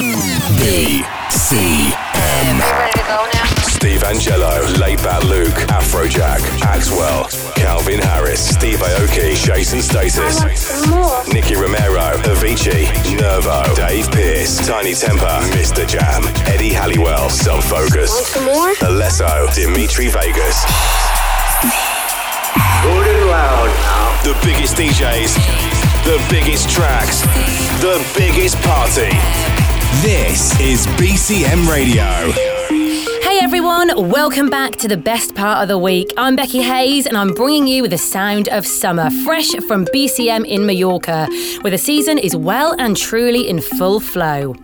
BCM. Ready to go now? Steve Angello, Late Bat Luke, Afrojack, Axwell, Calvin Harris, Steve Aoki, Jason Status, More. Nicky Romero, Avicii, Nervo, Dave Pearce, Tinie Tempah, Mr. Jam, Eddie Halliwell, Some Focus, Want? Alesso, Dimitri Vegas. Good and loud now. The biggest DJs, the biggest tracks, the biggest party. This is BCM Radio. Hey everyone, welcome back to the best part of the week. I'm Becky Hayes and I'm bringing you the sound of summer, fresh from BCM in Mallorca, where the season is well and truly in full flow.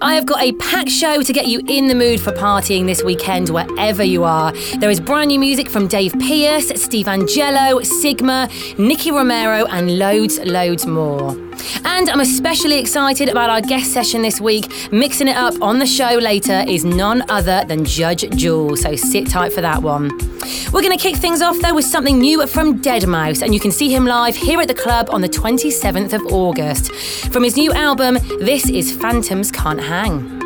I have got a packed show to get you in the mood for partying this weekend wherever you are. There is brand new music from Dave Pearce, Steve Angello, Sigma, Nicky Romero, and loads, loads more. And I'm especially excited about our guest session this week. Mixing it up on the show later is none other than Judge Jules, so sit tight for that one. We're going to kick things off though with something new from Deadmau5, and you can see him live here at the club on the 27th of August. From his new album, this is Phantoms Can't Hang.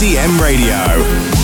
BCM Radio.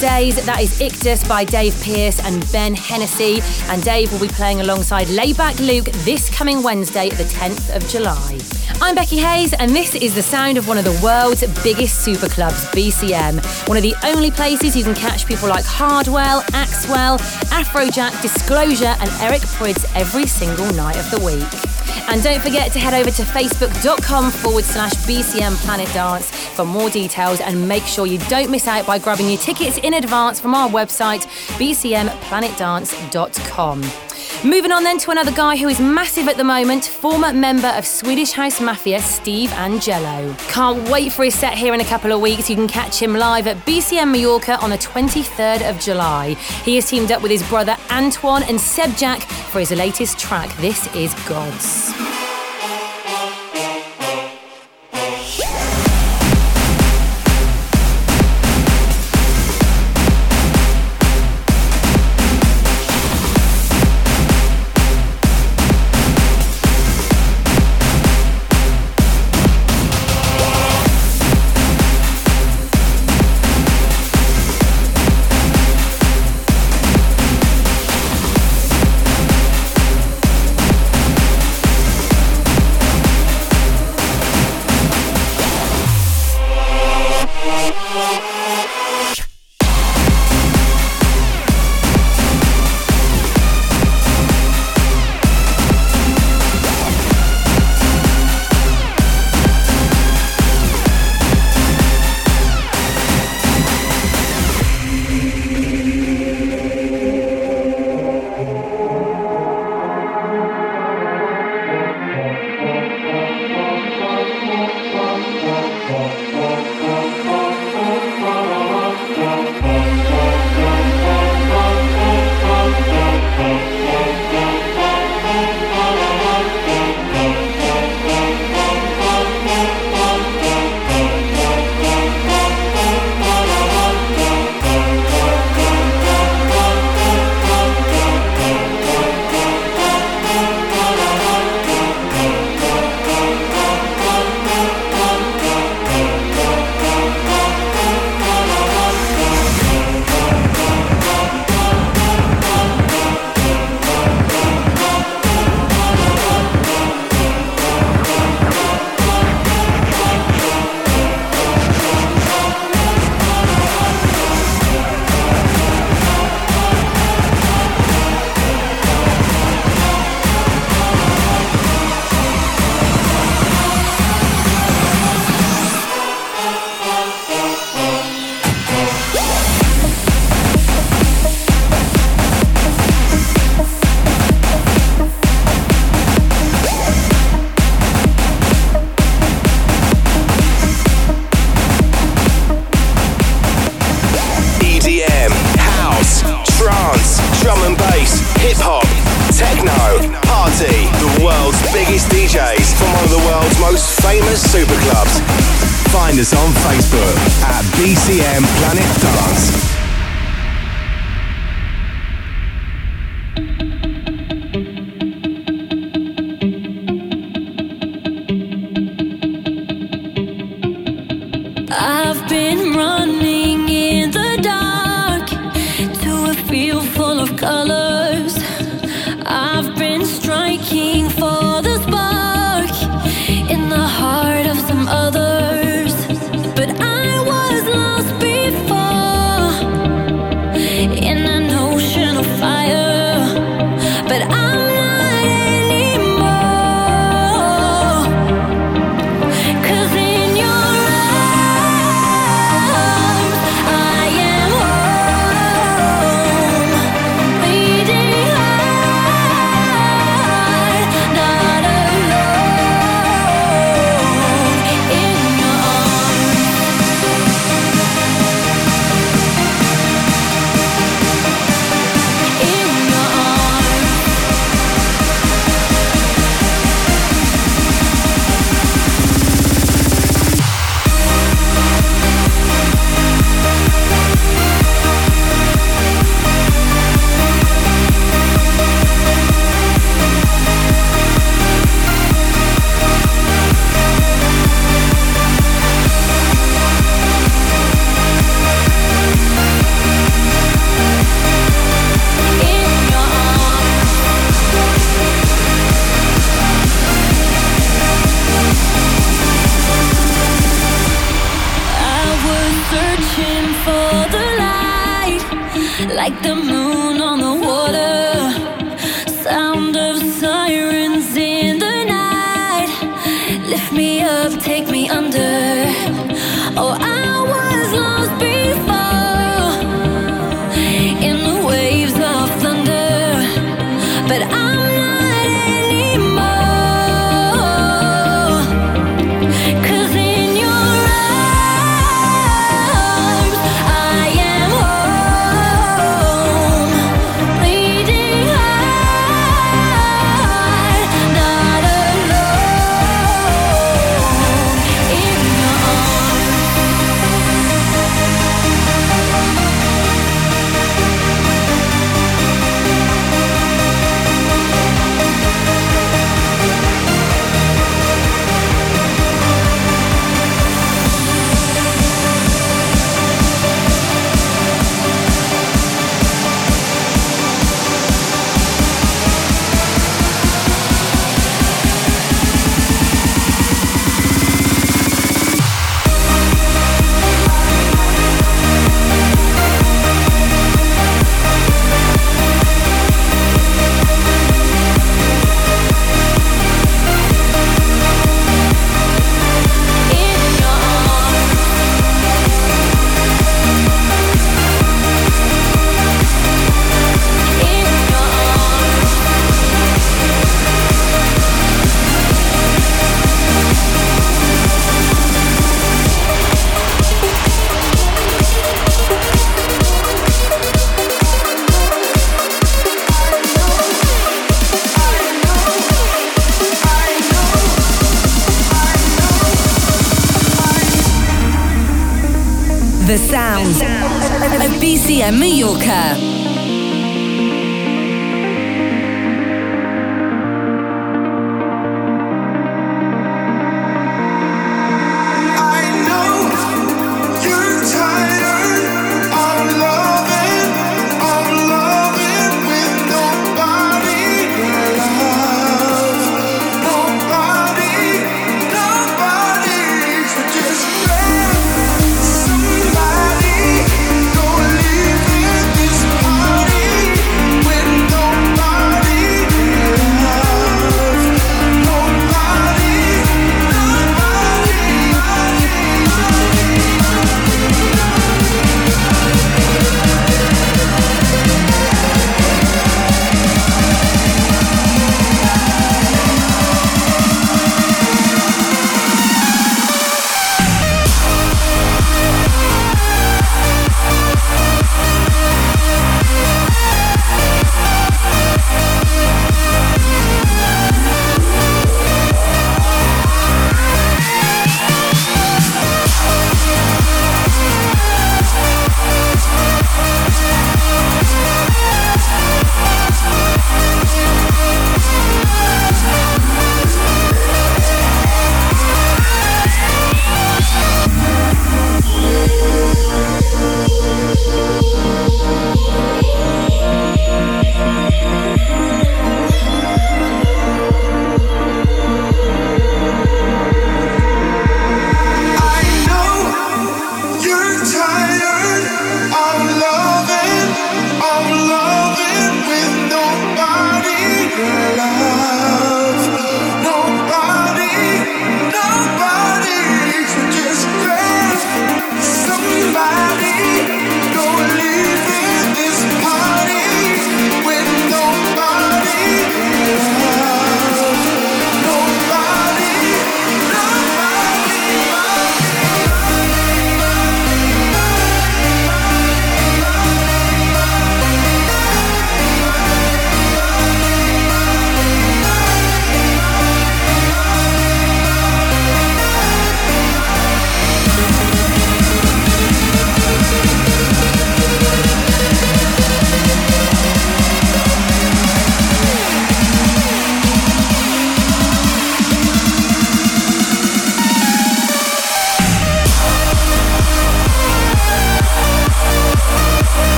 Days. That is Ictus by Dave Pearce and Ben Hennessy. And Dave will be playing alongside Laidback Luke this coming Wednesday, the 10th of July. I'm Becky Hayes, and this is the sound of one of the world's biggest super clubs, BCM. One of the only places you can catch people like Hardwell, Axwell, Afrojack, Disclosure, and Eric Prydz every single night of the week. And don't forget to head over to facebook.com forward slash BCM Planet Dance for more details and make sure you don't miss out by grabbing your tickets in advance from our website, bcmplanetdance.com. Moving on then to another guy who is massive at the moment, former member of Swedish House Mafia, Steve Angello. Can't wait for his set here in a couple of weeks. You can catch him live at BCM Mallorca on the 23rd of July. He has teamed up with his brother Antoine and Sebjak for his latest track, This Is Gods.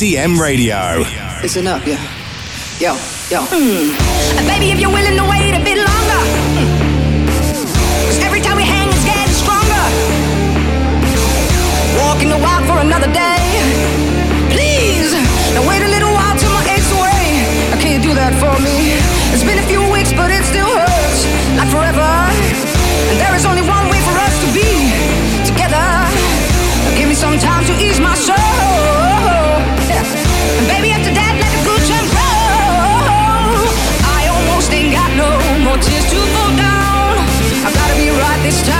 BCM Radio. Listen up, yeah. Yo, yo. Mm. And baby, if you're willing to wait a bit longer. Mm. every time we hang, it's getting stronger. Walking the wild for another day. to fall down. I gotta be right this time.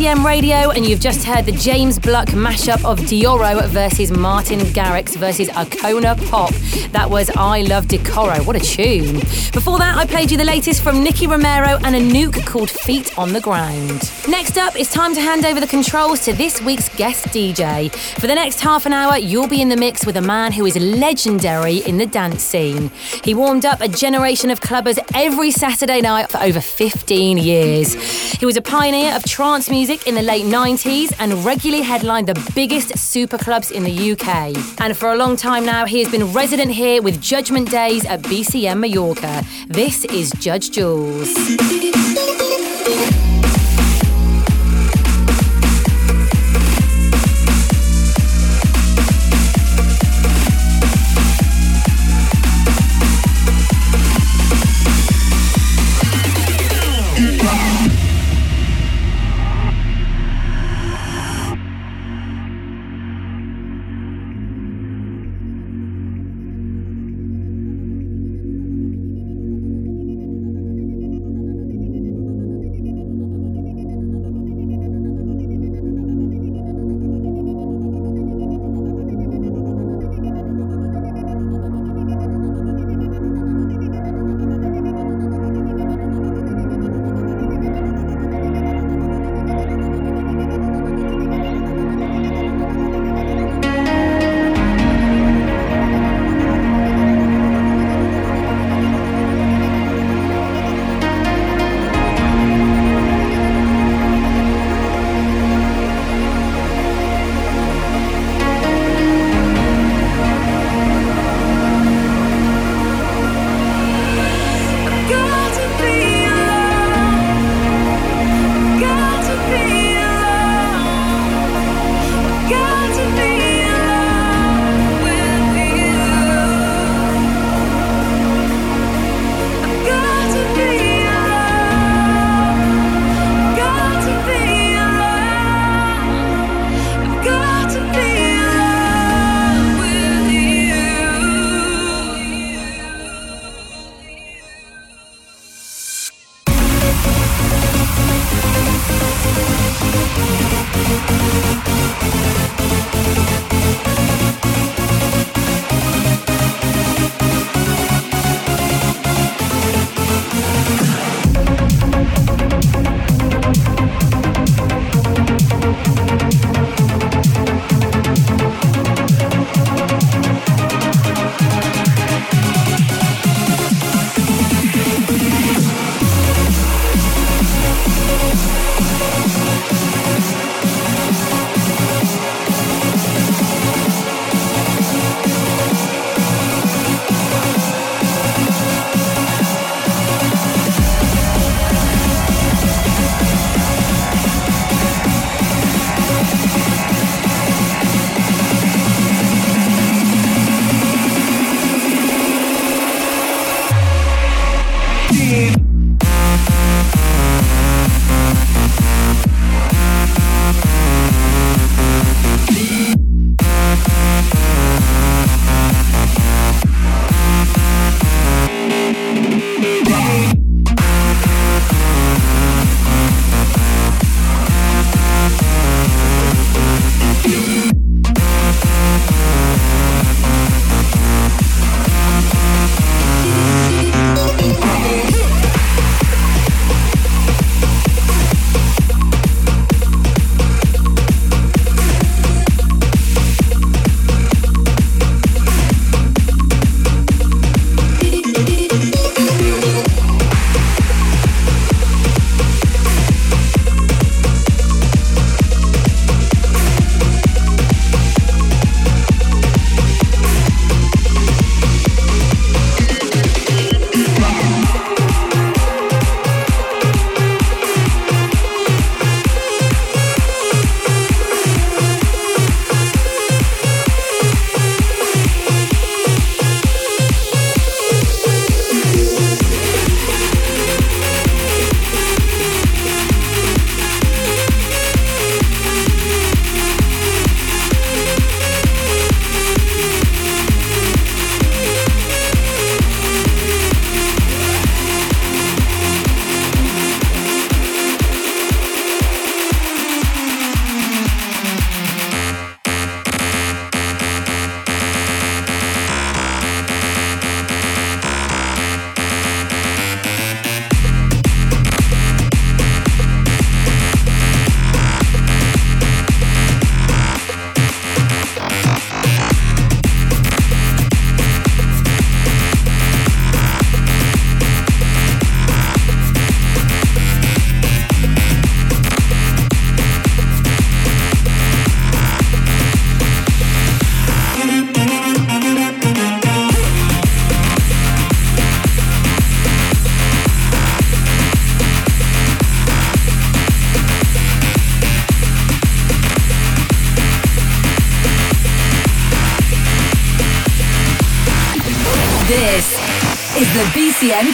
Radio and you've just heard the James Bluck mashup of Deorro versus Martin Garrix versus Icona Pop. That was I Love Decoro. What a tune. Before that, I played you the latest from Nicky Romero and Anouk called Feet on the Ground. Next up, it's time to hand over the controls to this week's guest DJ. For the next half an hour, you'll be in the mix with a man who is legendary in the dance scene. He warmed up a generation of clubbers every Saturday night for over 15 years. He was a pioneer of trance music in the late 90s and regularly headlined the biggest super clubs in the UK. And for a long time now, he has been resident here with Judgment Days at BCM Mallorca. This is Judge Jules.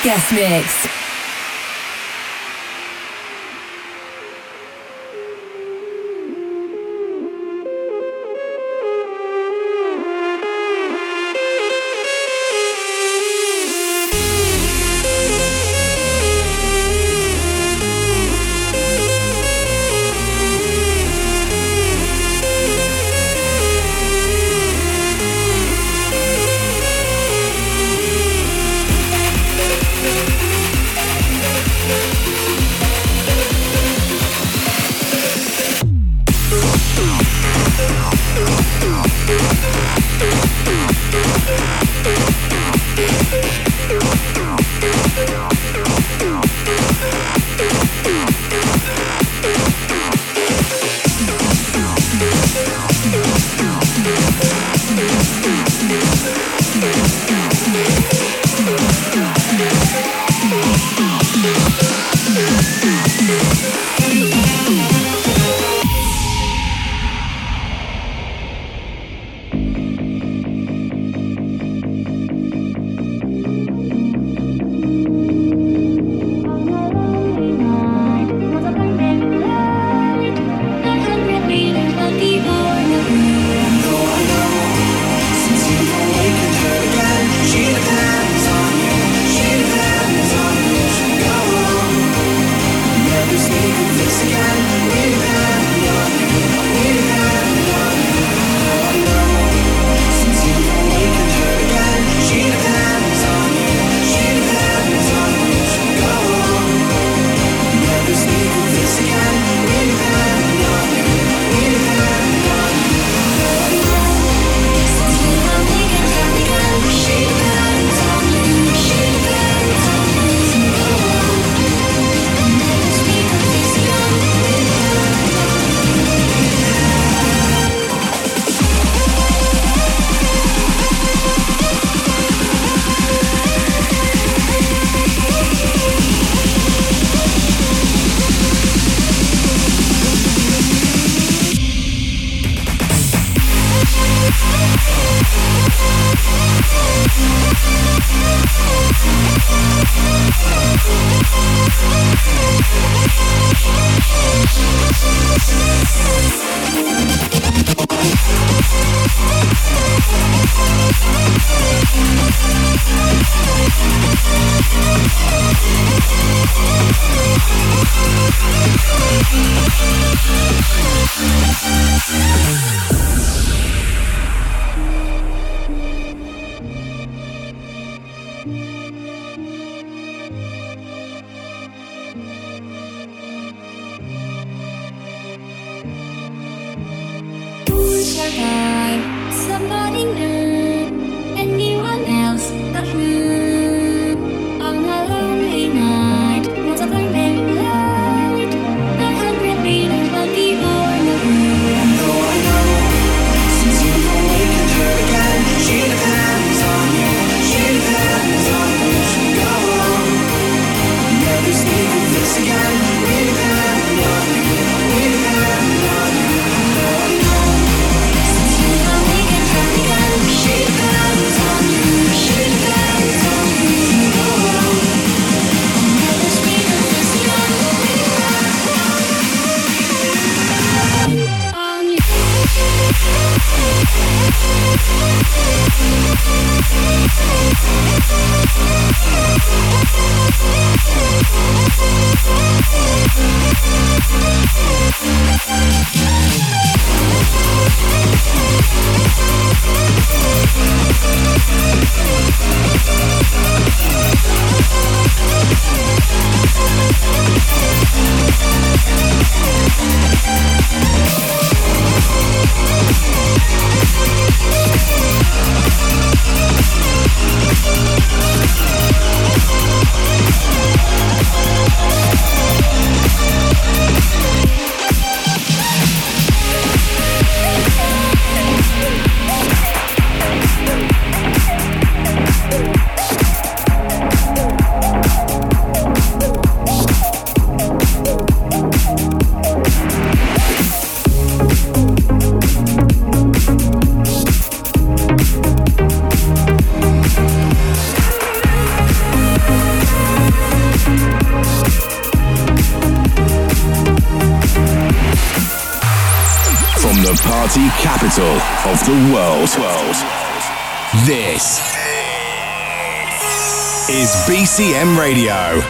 Guest mix. World. This is BCM Radio.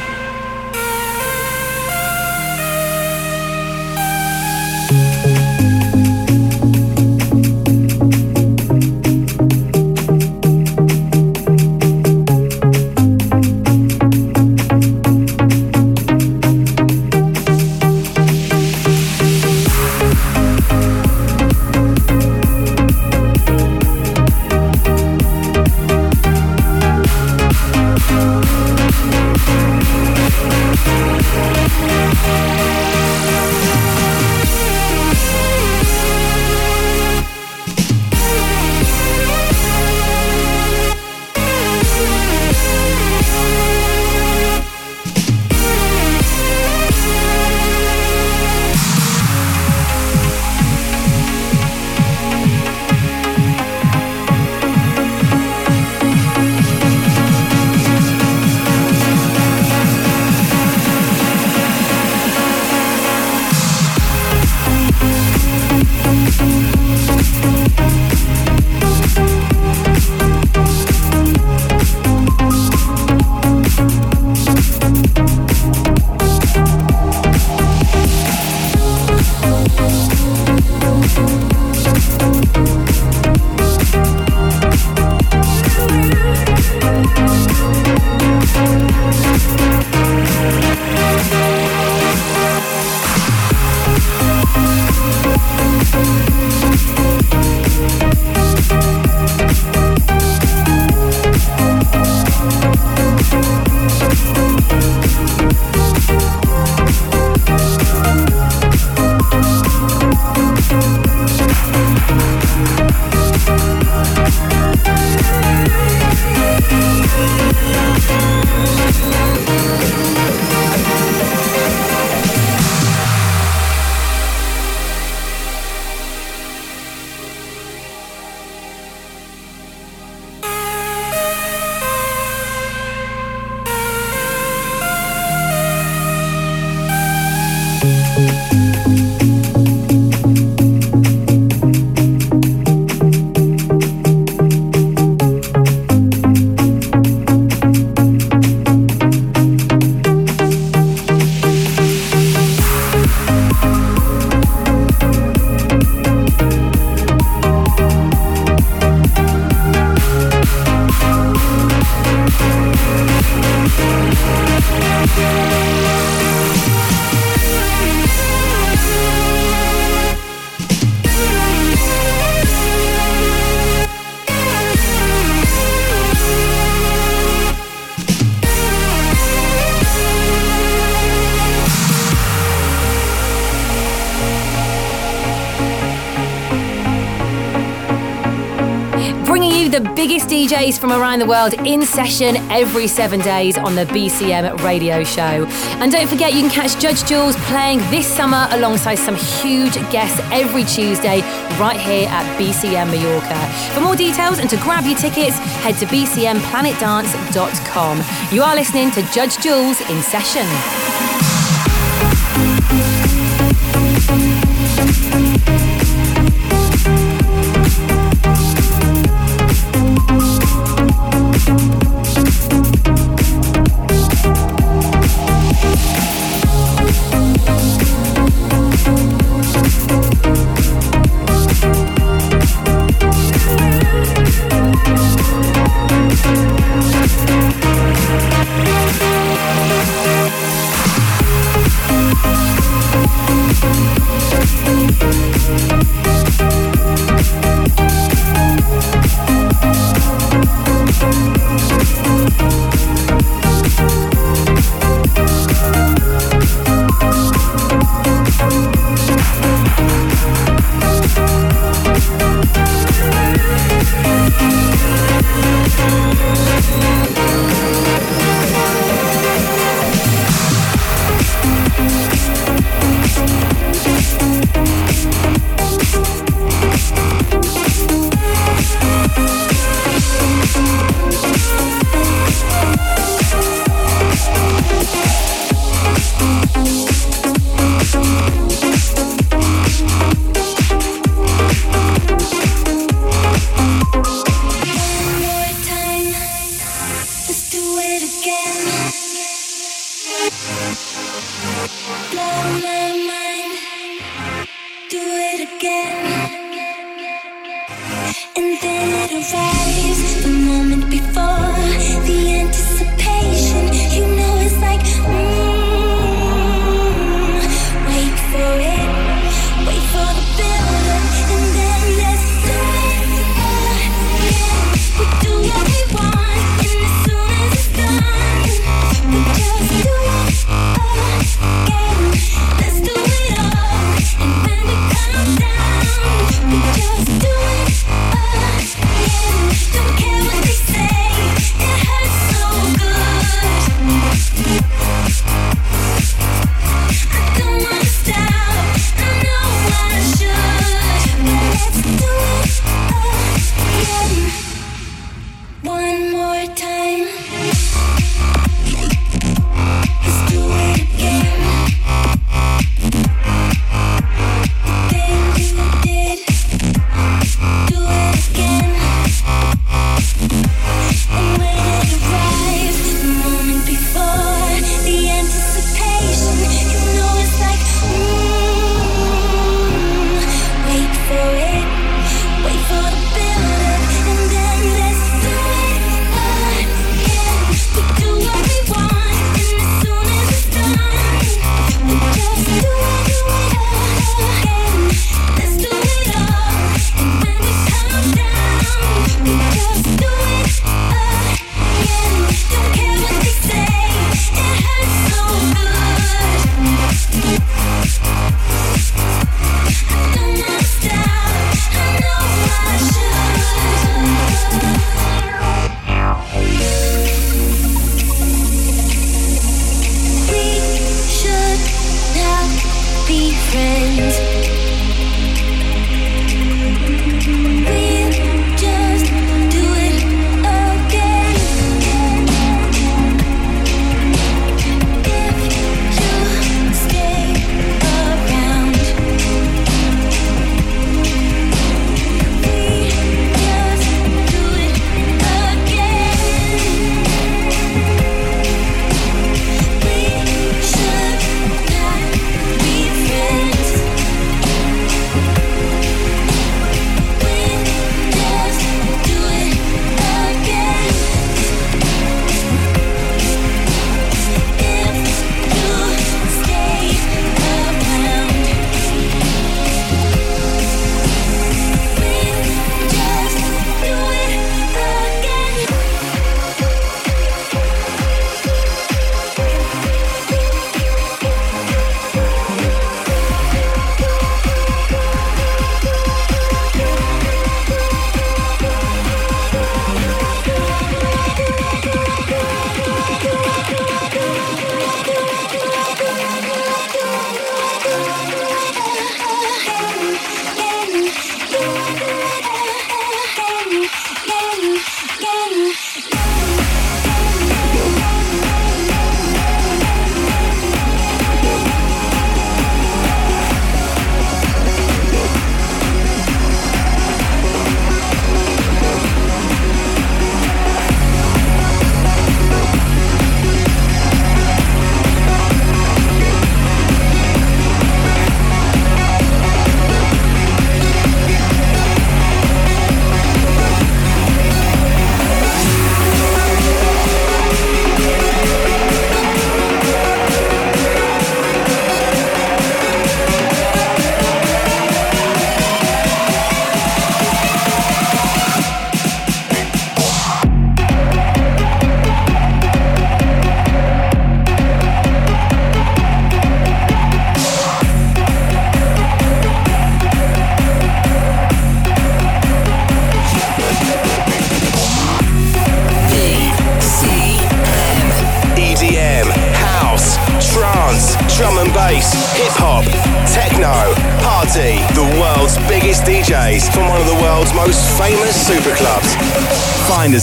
DJs from around the world in session every seven days on the BCM radio show. And don't forget, you can catch Judge Jules playing this summer alongside some huge guests every Tuesday right here at BCM Mallorca. For more details and to grab your tickets, head to bcmplanetdance.com. You are listening to Judge Jules in session.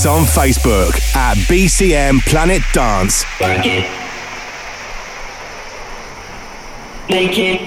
Us on Facebook at BCM Planet Dance. It. Make it.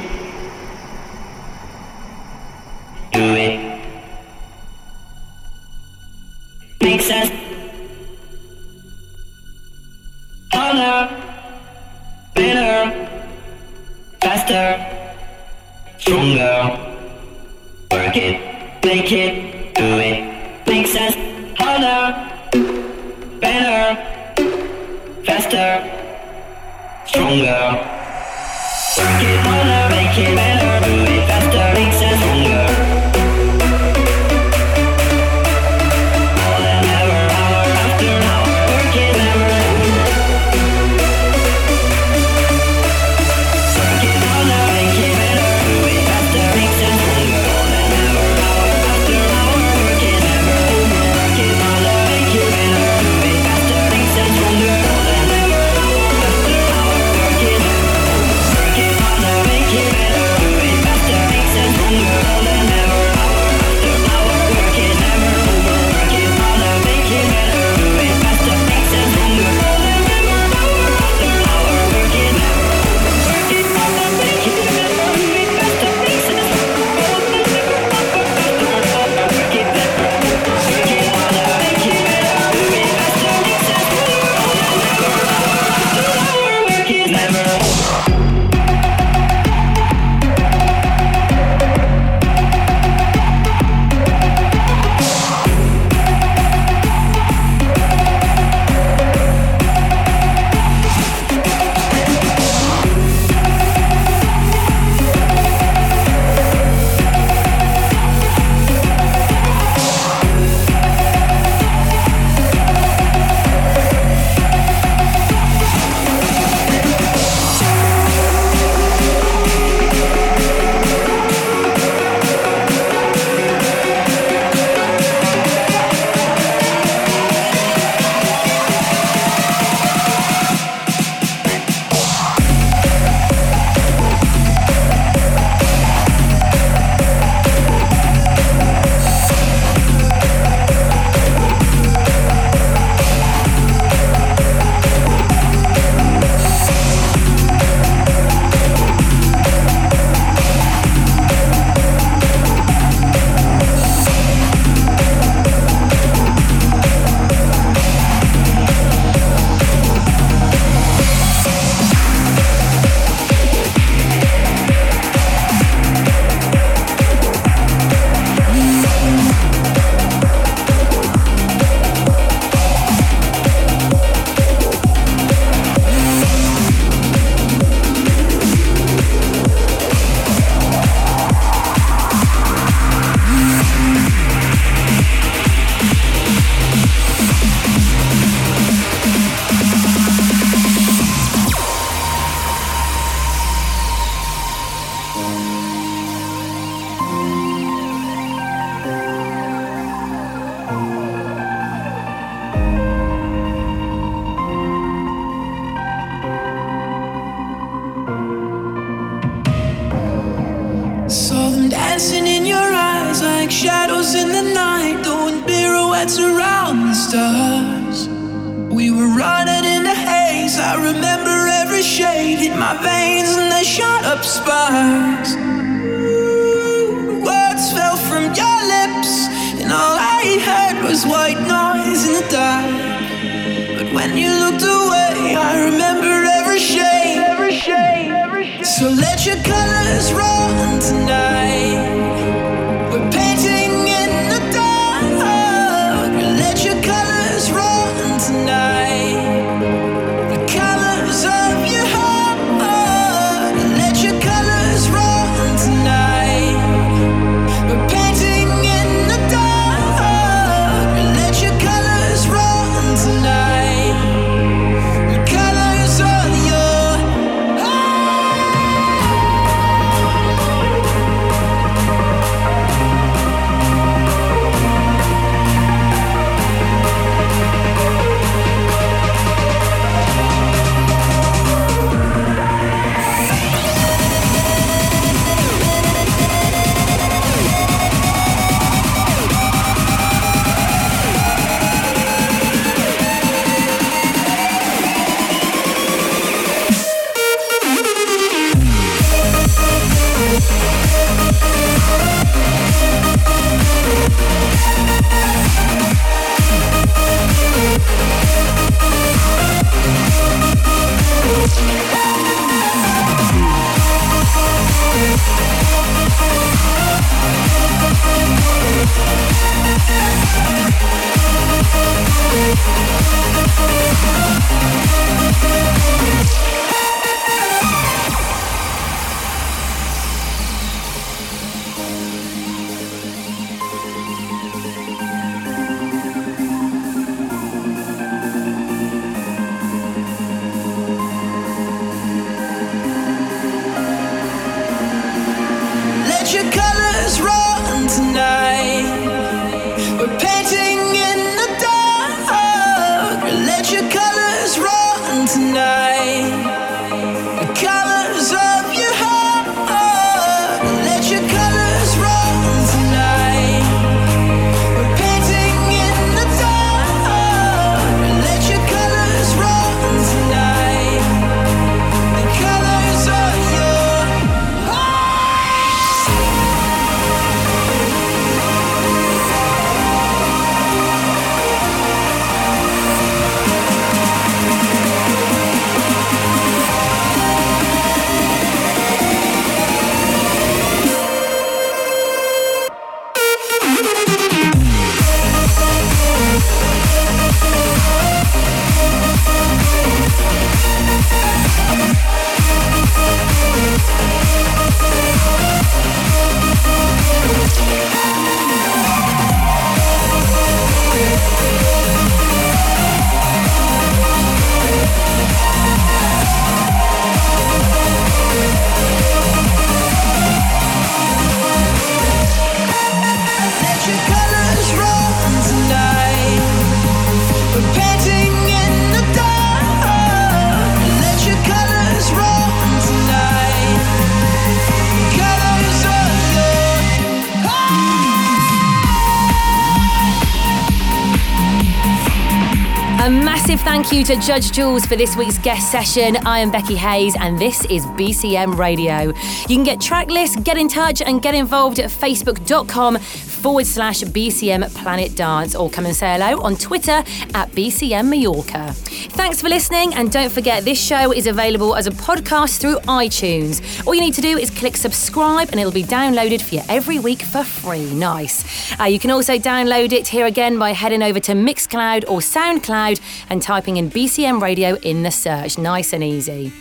You to Judge Jules for this week's guest session. I am Becky Hayes, and this is BCM Radio. You can get track lists, get in touch, and get involved at facebook.com forward slash BCM Planet Dance, or come and say hello on Twitter at BCM Mallorca. Thanks for listening, and don't forget this show is available as a podcast through iTunes. All you need to do is click subscribe, and it'll be downloaded for you every week for free. Nice. Uh, you can also download it here again by heading over to Mixcloud or SoundCloud and typing in BCM Radio in the search. Nice and easy.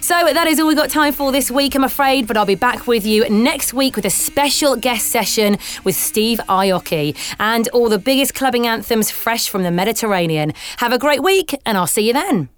So that is all we've got time for this week, I'm afraid, but I'll be back with you next week with a special guest session with Steve Aoki and all the biggest clubbing anthems fresh from the Mediterranean. Have a great week, and I'll see you then.